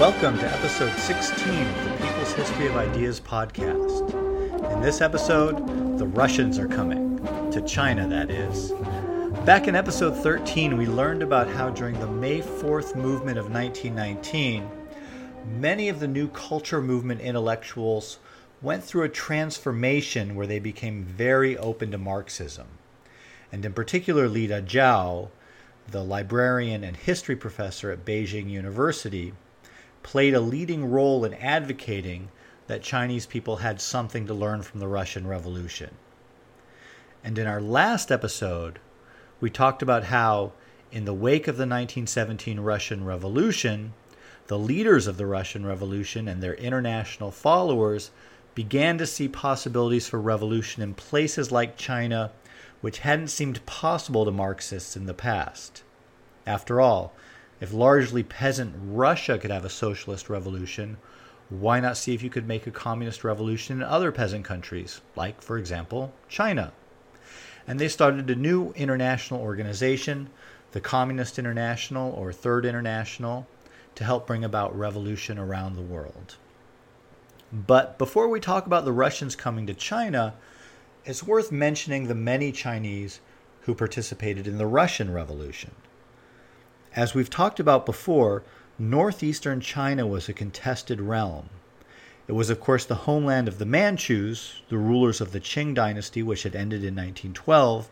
Welcome to episode 16 of the People's History of Ideas podcast. In this episode, the Russians are coming. To China, that is. Back in episode 13, we learned about how during the May 4th movement of 1919, many of the new culture movement intellectuals went through a transformation where they became very open to Marxism. And in particular, Li Dazhao, the librarian and history professor at Beijing University, played a leading role in advocating that Chinese people had something to learn from the Russian Revolution. And in our last episode, we talked about how, in the wake of the 1917 Russian Revolution, the leaders of the Russian Revolution and their international followers began to see possibilities for revolution in places like China, which hadn't seemed possible to Marxists in the past. After all, if largely peasant Russia could have a socialist revolution, why not see if you could make a communist revolution in other peasant countries, like, for example, China? And they started a new international organization, the Communist International or Third International, to help bring about revolution around the world. But before we talk about the Russians coming to China, it's worth mentioning the many Chinese who participated in the Russian Revolution. As we've talked about before, northeastern China was a contested realm. It was, of course, the homeland of the Manchus, the rulers of the Qing dynasty, which had ended in 1912,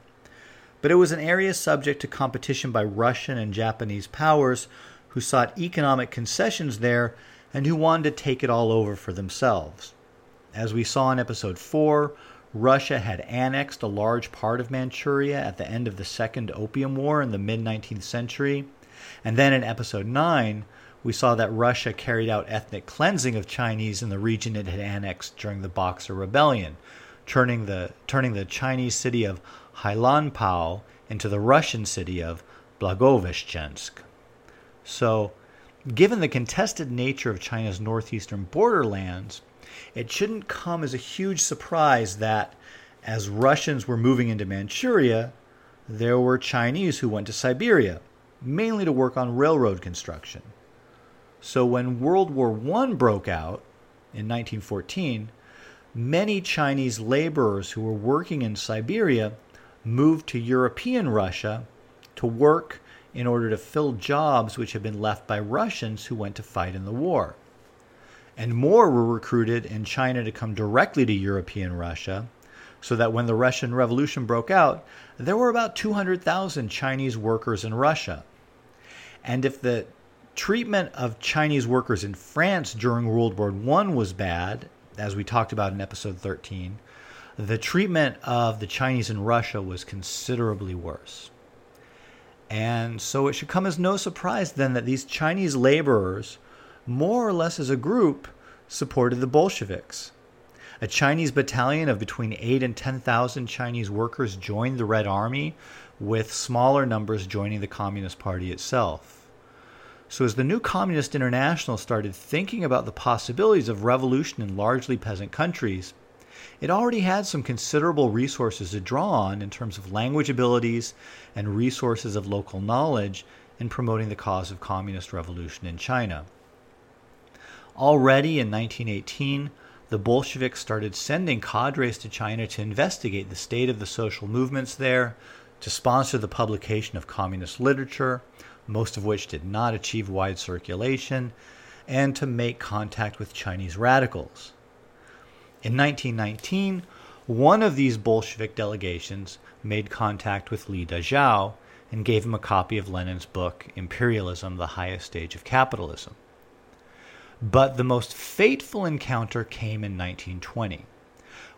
but it was an area subject to competition by Russian and Japanese powers who sought economic concessions there and who wanted to take it all over for themselves. As we saw in episode 4, Russia had annexed a large part of Manchuria at the end of the Second Opium War in the mid 19th century. And then in episode 9, we saw that Russia carried out ethnic cleansing of Chinese in the region it had annexed during the Boxer Rebellion, turning the, turning the Chinese city of Hailanpao into the Russian city of Blagoveshchensk. So, given the contested nature of China's northeastern borderlands, it shouldn't come as a huge surprise that as Russians were moving into Manchuria, there were Chinese who went to Siberia, mainly to work on railroad construction. So when World War I broke out in 1914, many Chinese laborers who were working in Siberia moved to European Russia to work in order to fill jobs which had been left by Russians who went to fight in the war. And more were recruited in China to come directly to European Russia, so that when the Russian Revolution broke out, there were about 200,000 Chinese workers in Russia. And if the treatment of Chinese workers in France during World War I was bad, as we talked about in episode 13, the treatment of the Chinese in Russia was considerably worse. And so it should come as no surprise then that these Chinese laborers, more or less as a group, supported the Bolsheviks. A Chinese battalion of between 8 and 10,000 Chinese workers joined the Red Army, with smaller numbers joining the Communist Party itself. So, as the new Communist International started thinking about the possibilities of revolution in largely peasant countries, it already had some considerable resources to draw on in terms of language abilities and resources of local knowledge in promoting the cause of communist revolution in China. Already in 1918, the Bolsheviks started sending cadres to China to investigate the state of the social movements there, to sponsor the publication of communist literature, most of which did not achieve wide circulation, and to make contact with Chinese radicals. In 1919, one of these Bolshevik delegations made contact with Li Dazhao and gave him a copy of Lenin's book, Imperialism, the Highest Stage of Capitalism. But the most fateful encounter came in 1920,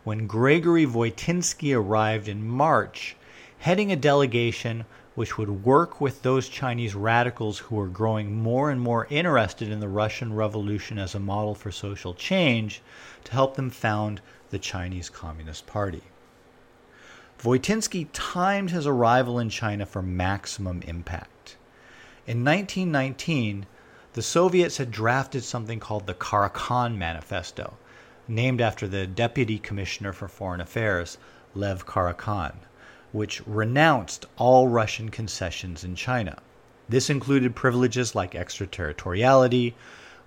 when Gregory Voitinsky arrived in March, heading a delegation which would work with those Chinese radicals who were growing more and more interested in the Russian Revolution as a model for social change to help them found the Chinese Communist Party. Voitinsky timed his arrival in China for maximum impact. In 1919, the Soviets had drafted something called the Karakhan Manifesto, named after the Deputy Commissioner for Foreign Affairs, Lev Karakhan which renounced all Russian concessions in China. This included privileges like extraterritoriality,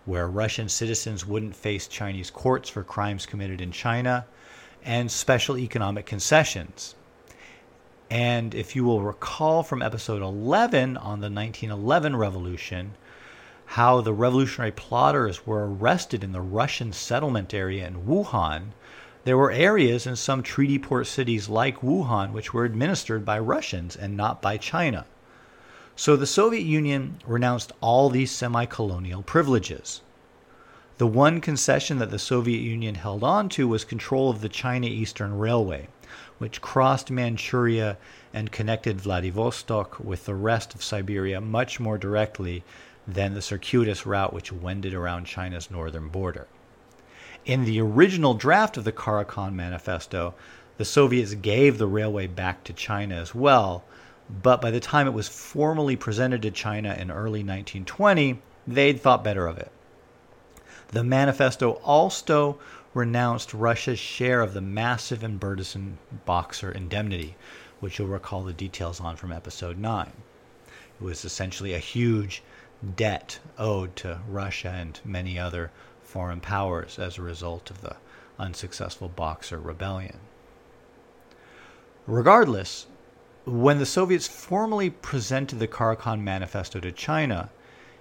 where Russian citizens wouldn't face Chinese courts for crimes committed in China, and special economic concessions. And if you will recall from episode 11 on the 1911 revolution, how the revolutionary plotters were arrested in the Russian settlement area in Wuhan, there were areas in some treaty port cities like Wuhan which were administered by Russians and not by China. So the Soviet Union renounced all these semi colonial privileges. The one concession that the Soviet Union held on to was control of the China Eastern Railway, which crossed Manchuria and connected Vladivostok with the rest of Siberia much more directly than the circuitous route which wended around China's northern border. In the original draft of the Karakhan Manifesto, the Soviets gave the railway back to China as well, but by the time it was formally presented to China in early 1920, they'd thought better of it. The manifesto also renounced Russia's share of the massive and burdensome Boxer indemnity, which you'll recall the details on from episode 9. It was essentially a huge debt owed to Russia and many other foreign powers as a result of the unsuccessful Boxer Rebellion. Regardless, when the Soviets formally presented the Karakhan Manifesto to China,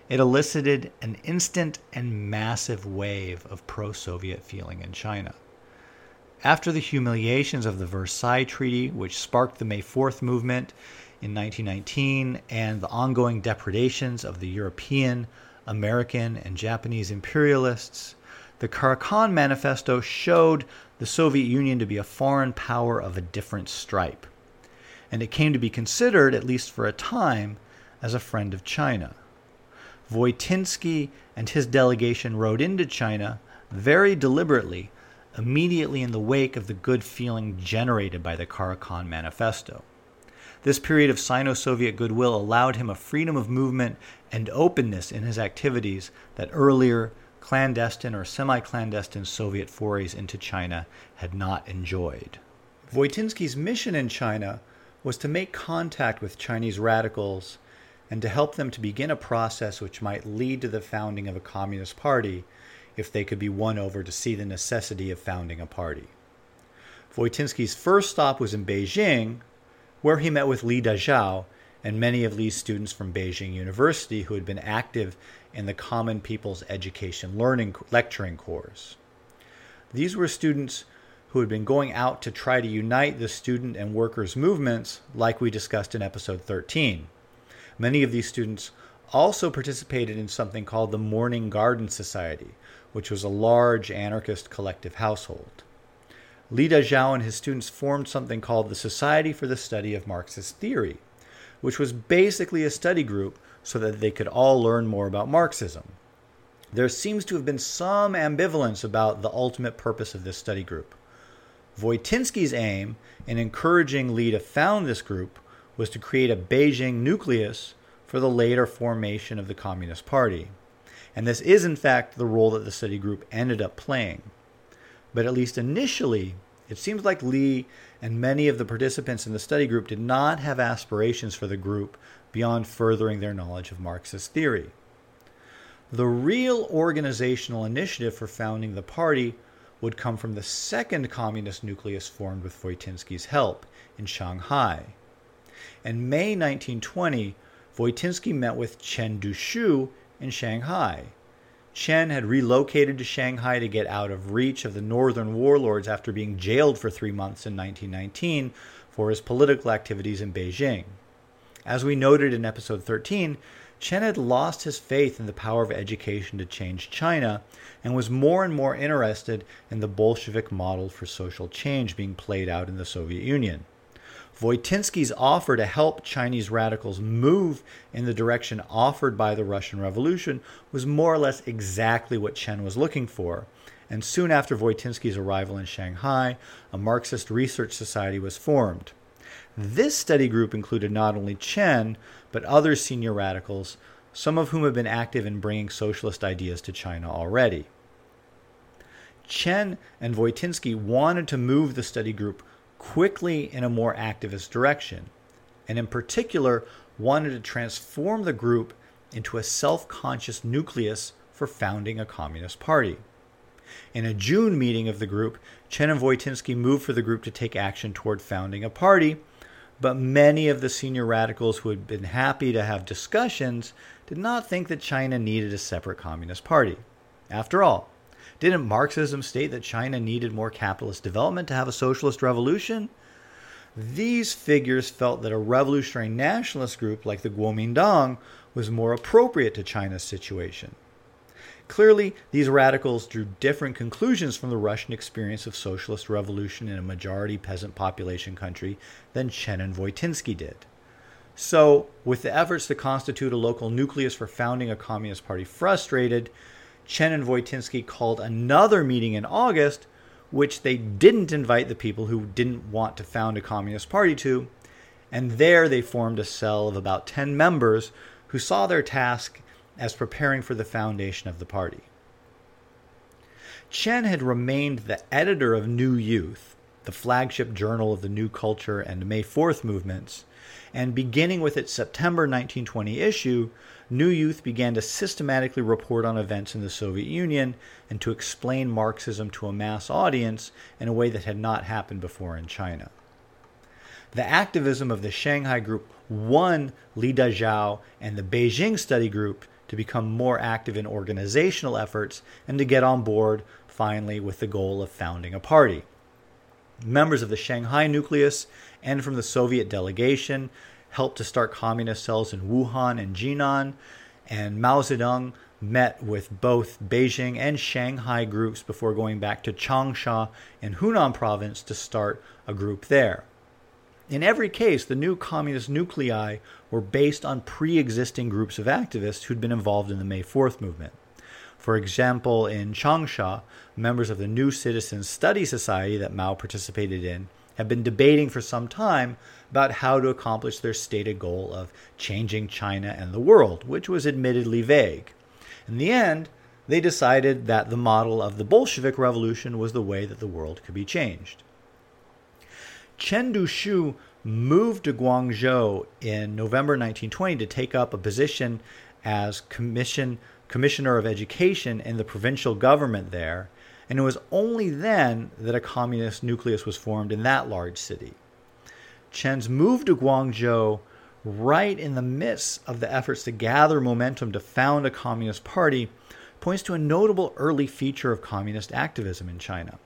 it elicited an instant and massive wave of pro Soviet feeling in China. After the humiliations of the Versailles Treaty, which sparked the May 4th movement in 1919, and the ongoing depredations of the European, American, and Japanese imperialists, the Karakhan Manifesto showed the Soviet Union to be a foreign power of a different stripe. And it came to be considered, at least for a time, as a friend of China. Voitinsky and his delegation rode into China very deliberately, immediately in the wake of the good feeling generated by the Karakhan Manifesto. This period of Sino Soviet goodwill allowed him a freedom of movement and openness in his activities that earlier clandestine or semi clandestine Soviet forays into China had not enjoyed. Voitinsky's mission in China was to make contact with Chinese radicals and to help them to begin a process which might lead to the founding of a Communist Party if they could be won over to see the necessity of founding a party. Voitinsky's first stop was in Beijing, where he met with Li Dazhao and many of Li's students from Beijing University who had been active in the Common People's Education Learning Lecturing course. These were students who had been going out to try to unite the student and workers' movements, like we discussed in episode 13. Many of these students also participated in something called the Morning Garden Society, which was a large anarchist collective household. Li Dazhao and his students formed something called the Society for the Study of Marxist Theory, which was basically a study group so that they could all learn more about Marxism. There seems to have been some ambivalence about the ultimate purpose of this study group. Voitinsky's aim in encouraging Li to found this group was to create a Beijing nucleus for the later formation of the Communist Party. And this is, in fact, the role that the study group ended up playing. But at least initially, it seems like Li and many of the participants in the study group did not have aspirations for the group beyond furthering their knowledge of Marxist theory. The real organizational initiative for founding the party would come from the second communist nucleus formed with Voitinsky's help in Shanghai. In May 1920, Voitinsky met with Chen Duxiu in Shanghai. Chen had relocated to Shanghai to get out of reach of the northern warlords after being jailed for three months in 1919 for his political activities in Beijing. As we noted in episode 13, Chen had lost his faith in the power of education to change China and was more and more interested in the Bolshevik model for social change being played out in the Soviet Union. Voitinsky's offer to help Chinese radicals move in the direction offered by the Russian Revolution was more or less exactly what Chen was looking for. And soon after Voitinsky's arrival in Shanghai, a Marxist research society was formed. This study group included not only Chen, but other senior radicals, some of whom have been active in bringing socialist ideas to China already. Chen and Voitinsky wanted to move the study group quickly in a more activist direction, and in particular, wanted to transform the group into a self conscious nucleus for founding a Communist Party. In a June meeting of the group, Chen and Voitinsky moved for the group to take action toward founding a party, but many of the senior radicals who had been happy to have discussions did not think that China needed a separate Communist Party. After all, didn't Marxism state that China needed more capitalist development to have a socialist revolution? These figures felt that a revolutionary nationalist group like the Kuomintang was more appropriate to China's situation. Clearly, these radicals drew different conclusions from the Russian experience of socialist revolution in a majority peasant population country than Chen and Voitinsky did. So, with the efforts to constitute a local nucleus for founding a Communist Party frustrated, Chen and Voitinsky called another meeting in August, which they didn't invite the people who didn't want to found a Communist Party to, and there they formed a cell of about 10 members who saw their task as preparing for the foundation of the party. Chen had remained the editor of New Youth, the flagship journal of the New Culture and May 4th movements, and beginning with its September 1920 issue, New Youth began to systematically report on events in the Soviet Union and to explain Marxism to a mass audience in a way that had not happened before in China. The activism of the Shanghai group won Li Dazhao and the Beijing study group to become more active in organizational efforts and to get on board finally with the goal of founding a party. Members of the Shanghai nucleus and from the Soviet delegation helped to start communist cells in Wuhan and Jinan, and Mao Zedong met with both Beijing and Shanghai groups before going back to Changsha in Hunan province to start a group there. In every case, the new communist nuclei were based on pre existing groups of activists who'd been involved in the May 4th movement. For example, in Changsha, members of the New Citizens Study Society that Mao participated in have been debating for some time about how to accomplish their stated goal of changing China and the world, which was admittedly vague. In the end, they decided that the model of the Bolshevik Revolution was the way that the world could be changed. Chen Duxiu moved to Guangzhou in November 1920 to take up a position as commission, commissioner of education in the provincial government there, and it was only then that a communist nucleus was formed in that large city. Chen's move to Guangzhou right in the midst of the efforts to gather momentum to found a communist party points to a notable early feature of communist activism in China.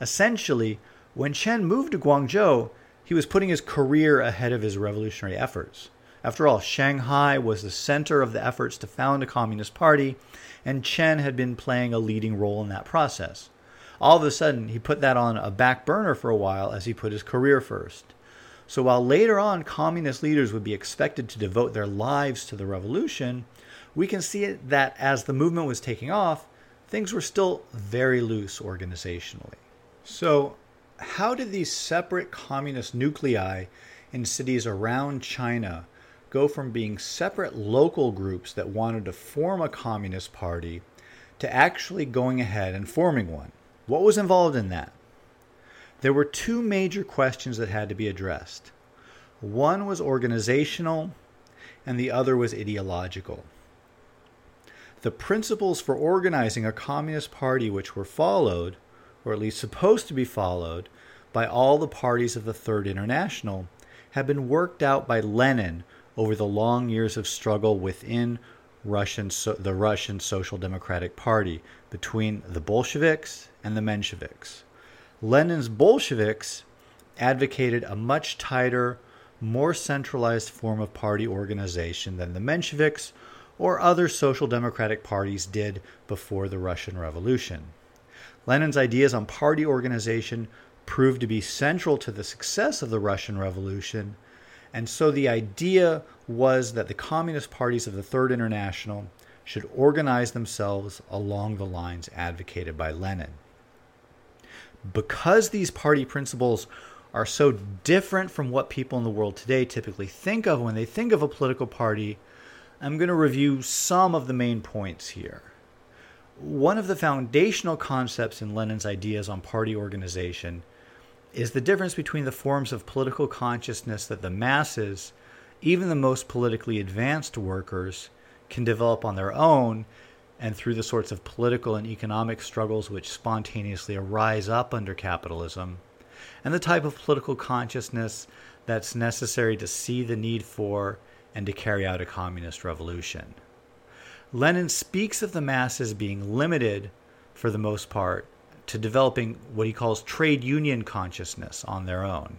Essentially, when Chen moved to Guangzhou, he was putting his career ahead of his revolutionary efforts. After all, Shanghai was the center of the efforts to found a communist party, and Chen had been playing a leading role in that process. All of a sudden, he put that on a back burner for a while as he put his career first. So while later on communist leaders would be expected to devote their lives to the revolution, we can see that as the movement was taking off, things were still very loose organizationally. So, how did these separate communist nuclei in cities around China go from being separate local groups that wanted to form a communist party to actually going ahead and forming one? What was involved in that? There were two major questions that had to be addressed. One was organizational, and the other was ideological. The principles for organizing a communist party, which were followed, or at least supposed to be followed, by all the parties of the Third International, had been worked out by Lenin over the long years of struggle within Russian, the Russian Social Democratic Party between the Bolsheviks and the Mensheviks. Lenin's Bolsheviks advocated a much tighter, more centralized form of party organization than the Mensheviks or other social democratic parties did before the Russian Revolution. Lenin's ideas on party organization proved to be central to the success of the Russian Revolution, and so the idea was that the communist parties of the Third International should organize themselves along the lines advocated by Lenin. Because these party principles are so different from what people in the world today typically think of when they think of a political party, I'm going to review some of the main points here. One of the foundational concepts in Lenin's ideas on party organization is the difference between the forms of political consciousness that the masses, even the most politically advanced workers, can develop on their own, and through the sorts of political and economic struggles which spontaneously arise up under capitalism, and the type of political consciousness that's necessary to see the need for and to carry out a communist revolution. Lenin speaks of the masses being limited, for the most part, to developing what he calls trade union consciousness on their own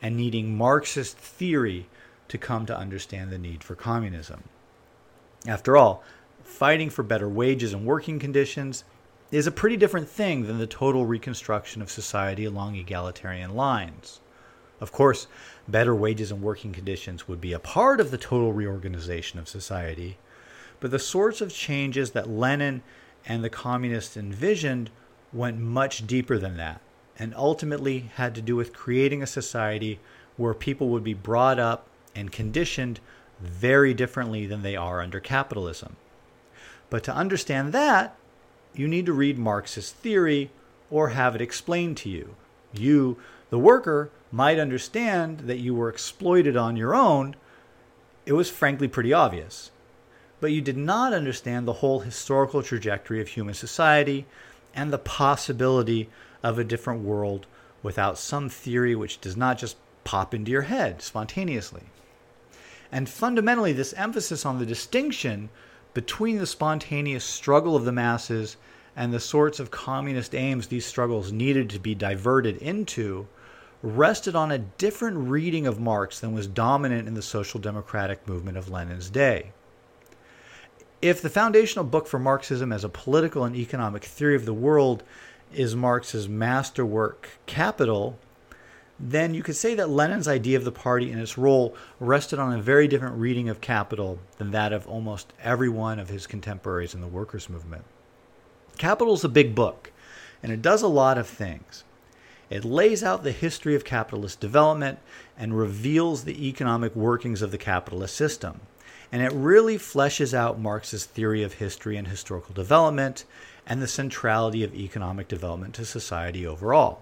and needing Marxist theory to come to understand the need for communism. After all, fighting for better wages and working conditions is a pretty different thing than the total reconstruction of society along egalitarian lines. Of course, better wages and working conditions would be a part of the total reorganization of society, but the sorts of changes that Lenin and the communists envisioned went much deeper than that and ultimately had to do with creating a society where people would be brought up and conditioned very differently than they are under capitalism. But to understand that, you need to read Marxist theory or have it explained to you. You, the worker, might understand that you were exploited on your own. It was frankly pretty obvious. But you did not understand the whole historical trajectory of human society and the possibility of a different world without some theory which does not just pop into your head spontaneously. And fundamentally, this emphasis on the distinction between the spontaneous struggle of the masses and the sorts of communist aims these struggles needed to be diverted into rested on a different reading of Marx than was dominant in the social democratic movement of Lenin's day. If the foundational book for Marxism as a political and economic theory of the world is Marx's masterwork, Capital, then you could say that Lenin's idea of the party and its role rested on a very different reading of capital than that of almost every one of his contemporaries in the workers' movement. Capital is a big book, and it does a lot of things. It lays out the history of capitalist development and reveals the economic workings of the capitalist system. And it really fleshes out Marx's theory of history and historical development and the centrality of economic development to society overall.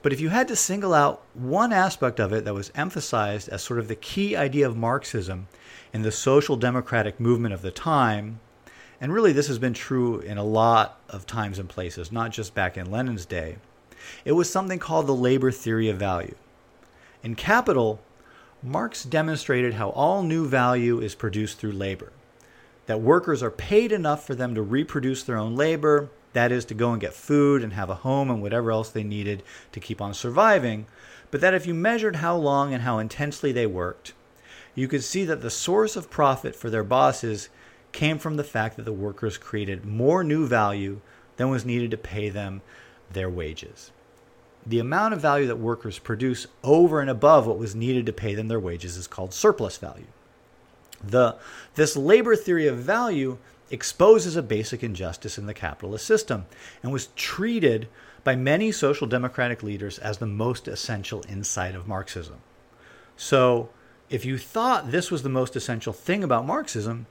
But if you had to single out one aspect of it that was emphasized as sort of the key idea of Marxism in the social democratic movement of the time, and really this has been true in a lot of times and places, not just back in Lenin's day, it was something called the labor theory of value. In Capital, Marx demonstrated how all new value is produced through labor that workers are paid enough for them to reproduce their own labor, that is, to go and get food and have a home and whatever else they needed to keep on surviving, but that if you measured how long and how intensely they worked, you could see that the source of profit for their bosses came from the fact that the workers created more new value than was needed to pay them their wages. The amount of value that workers produce over and above what was needed to pay them their wages is called surplus value. The, this labor theory of value exposes a basic injustice in the capitalist system and was treated by many social democratic leaders as the most essential insight of Marxism. So, if you thought this was the most essential thing about Marxism,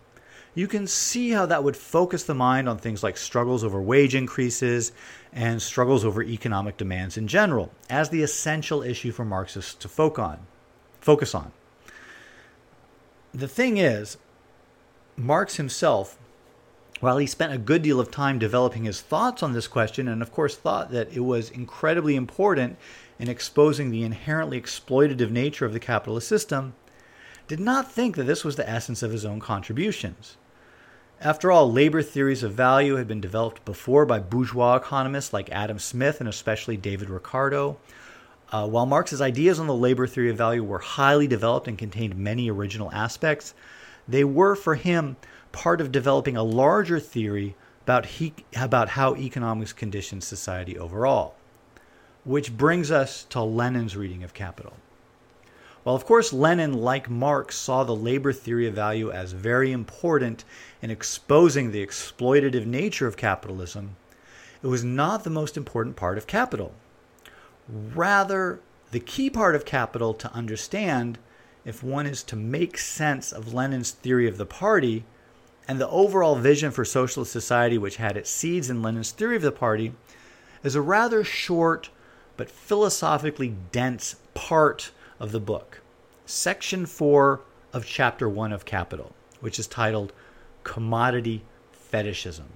you can see how that would focus the mind on things like struggles over wage increases and struggles over economic demands in general as the essential issue for Marxists to focus on the thing is, Marx himself, while he spent a good deal of time developing his thoughts on this question, and of course thought that it was incredibly important in exposing the inherently exploitative nature of the capitalist system, did not think that this was the essence of his own contributions. After all, labor theories of value had been developed before by bourgeois economists like Adam Smith and especially David Ricardo, uh, while Marx's ideas on the labor theory of value were highly developed and contained many original aspects, they were for him part of developing a larger theory about, he, about how economics conditions society overall. Which brings us to Lenin's reading of Capital. While, of course, Lenin, like Marx, saw the labor theory of value as very important in exposing the exploitative nature of capitalism, it was not the most important part of Capital. Rather, the key part of capital to understand if one is to make sense of Lenin's theory of the party and the overall vision for socialist society, which had its seeds in Lenin's theory of the party, is a rather short but philosophically dense part of the book, section four of chapter one of Capital, which is titled Commodity fetishism.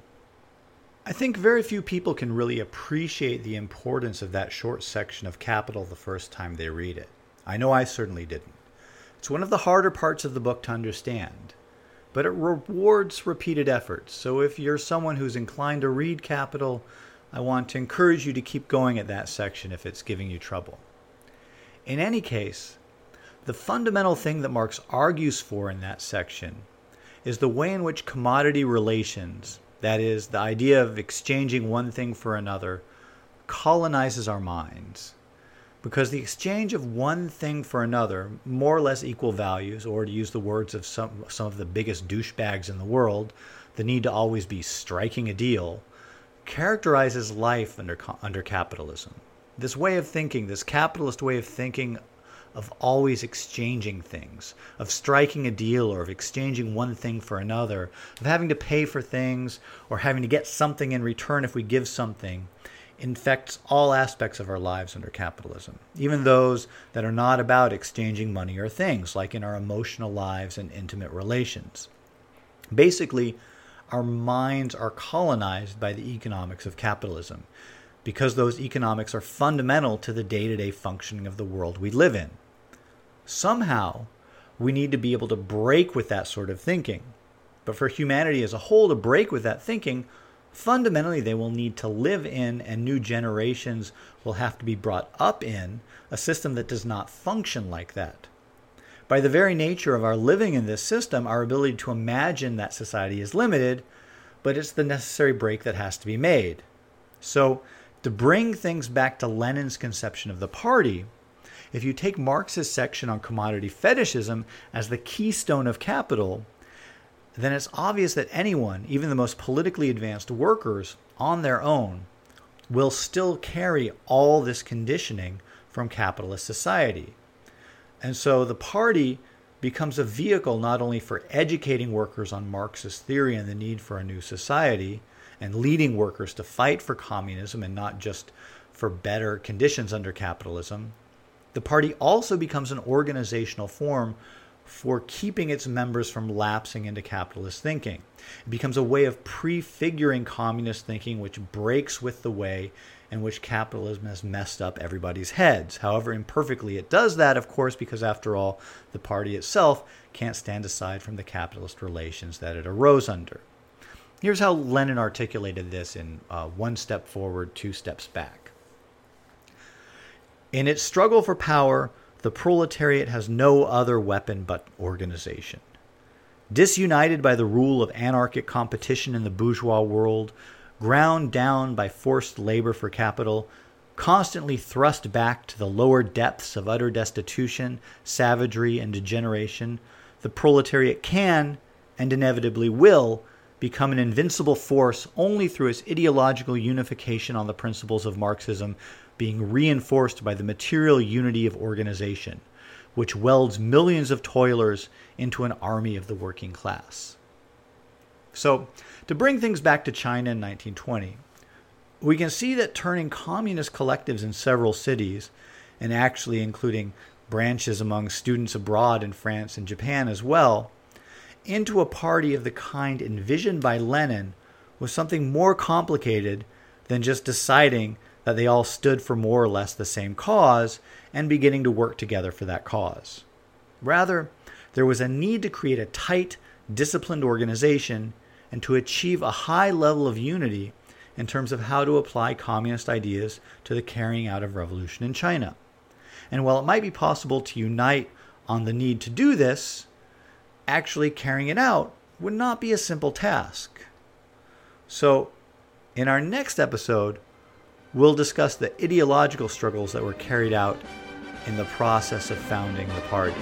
I think very few people can really appreciate the importance of that short section of Capital the first time they read it. I know I certainly didn't. It's one of the harder parts of the book to understand, but it rewards repeated efforts. So if you're someone who's inclined to read Capital, I want to encourage you to keep going at that section if it's giving you trouble. In any case, the fundamental thing that Marx argues for in that section is the way in which commodity relations that is, the idea of exchanging one thing for another colonizes our minds. Because the exchange of one thing for another, more or less equal values, or to use the words of some, some of the biggest douchebags in the world, the need to always be striking a deal, characterizes life under, under capitalism. This way of thinking, this capitalist way of thinking of always exchanging things, of striking a deal or of exchanging one thing for another, of having to pay for things or having to get something in return if we give something, infects all aspects of our lives under capitalism, even those that are not about exchanging money or things, like in our emotional lives and intimate relations. Basically, our minds are colonized by the economics of capitalism because those economics are fundamental to the day to day functioning of the world we live in somehow we need to be able to break with that sort of thinking. But for humanity as a whole to break with that thinking, fundamentally they will need to live in, and new generations will have to be brought up in, a system that does not function like that. By the very nature of our living in this system, our ability to imagine that society is limited, but it's the necessary break that has to be made. So, to bring things back to Lenin's conception of the party, if you take Marx's section on commodity fetishism as the keystone of capital, then it's obvious that anyone, even the most politically advanced workers, on their own, will still carry all this conditioning from capitalist society. And so the party becomes a vehicle not only for educating workers on Marxist theory and the need for a new society, and leading workers to fight for communism and not just for better conditions under capitalism, the party also becomes an organizational form for keeping its members from lapsing into capitalist thinking. It becomes a way of prefiguring communist thinking which breaks with the way in which capitalism has messed up everybody's heads. However, imperfectly it does that, of course, because after all, the party itself can't stand aside from the capitalist relations that it arose under. Here's how Lenin articulated this in uh, One Step Forward, Two Steps Back. In its struggle for power, the proletariat has no other weapon but organization. Disunited by the rule of anarchic competition in the bourgeois world, ground down by forced labor for capital, constantly thrust back to the lower depths of utter destitution, savagery, and degeneration, the proletariat can, and inevitably will, become an invincible force only through its ideological unification on the principles of Marxism being reinforced by the material unity of organization, which welds millions of toilers into an army of the working class. So, to bring things back to China in 1920, we can see that turning communist collectives in several cities, and actually including branches among students abroad in France and Japan as well, into a party of the kind envisioned by Lenin was something more complicated than just deciding that they all stood for more or less the same cause and beginning to work together for that cause. Rather, there was a need to create a tight, disciplined organization and to achieve a high level of unity in terms of how to apply communist ideas to the carrying out of revolution in China. And while it might be possible to unite on the need to do this, actually carrying it out would not be a simple task. So, in our next episode, We'll discuss the ideological struggles that were carried out in the process of founding the party.